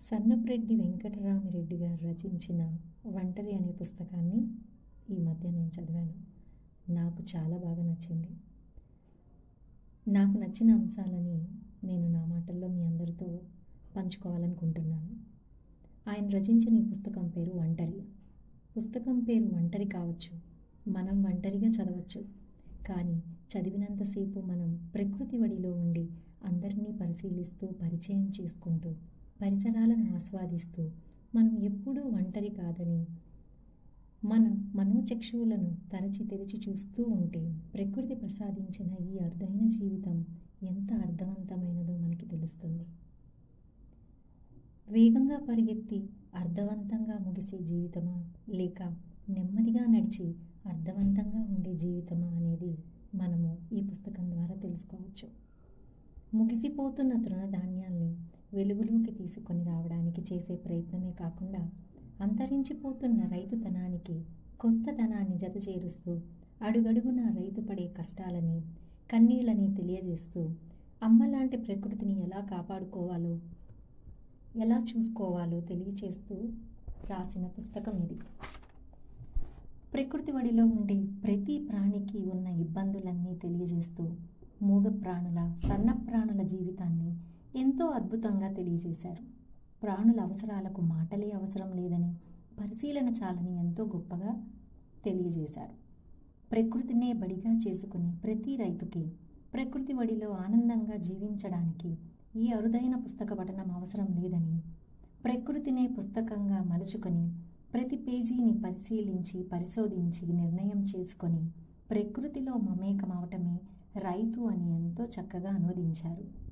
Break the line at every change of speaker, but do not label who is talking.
సన్నపురెడ్డి వెంకటరామిరెడ్డి గారు రచించిన ఒంటరి అనే పుస్తకాన్ని ఈ మధ్య నేను చదివాను. నాకు చాలా బాగా నచ్చింది. నాకు నచ్చిన అంశాలని నేను నా మాటల్లో మీ అందరితో పంచుకోవాలనుకుంటున్నాను. ఆయన రచించిన ఈ పుస్తకం పేరు ఒంటరి పుస్తకం పేరు ఒంటరి కావచ్చు మనం ఒంటరిగా చదవచ్చు. కానీ చదివినంతసేపు మనం ప్రకృతి వడిలో ఉండి అందరినీ పరిశీలిస్తూ పరిచయం చేసుకుంటూ పరిసరాలను ఆస్వాదిస్తూ మనం ఎప్పుడూ ఒంటరి కాదని మన మనోచక్షువులను తరచి తెరిచి చూస్తూ ఉంటే ప్రకృతి ప్రసాదించిన ఈ అరుదైన జీవితం ఎంత అర్థవంతమైనదో మనకి తెలుస్తుంది. వేగంగా పరిగెత్తి అర్థవంతంగా ముగిసే జీవితమా లేక నెమ్మదిగా నడిచి అర్థవంతంగా ఉండే జీవితమా అనేది మనము ఈ పుస్తకం ద్వారా తెలుసుకోవచ్చు. ముగిసిపోతున్న తృణధాన్యాల్ని వెలుగులోకి తీసుకొని రావడానికి చేసే ప్రయత్నమే కాకుండా అంతరించిపోతున్న రైతుతనానికి కొత్తతనాన్ని జతచేరుస్తూ అడుగడుగున రైతు పడే కష్టాలని కన్నీళ్ళని తెలియజేస్తూ అమ్మలాంటి ప్రకృతిని ఎలా కాపాడుకోవాలో ఎలా చూసుకోవాలో తెలియచేస్తూ రాసిన పుస్తకం ఇది. ప్రకృతి వడిలో ఉండే ప్రతి ప్రాణికి ఉన్న ఇబ్బందులన్నీ తెలియజేస్తూ మూగ ప్రాణుల సన్న ప్రాణుల జీవితాన్ని ఎంతో అద్భుతంగా తెలియజేశారు. ప్రాణుల అవసరాలకు మాటలే అవసరం లేదని పరిశీలన చాలని ఎంతో గొప్పగా తెలియజేశారు. ప్రకృతినే బడిగా చేసుకుని ప్రతి రైతుకి ప్రకృతి వడిలో ఆనందంగా జీవించడానికి ఈ అరుదైన పుస్తక పఠనం అవసరం లేదని ప్రకృతినే పుస్తకంగా మలుచుకొని ప్రతి పేజీని పరిశీలించి పరిశోధించి నిర్ణయం చేసుకొని ప్రకృతిలో మమేకమవటమే రైతు అని ఎంతో చక్కగా అనువదించారు.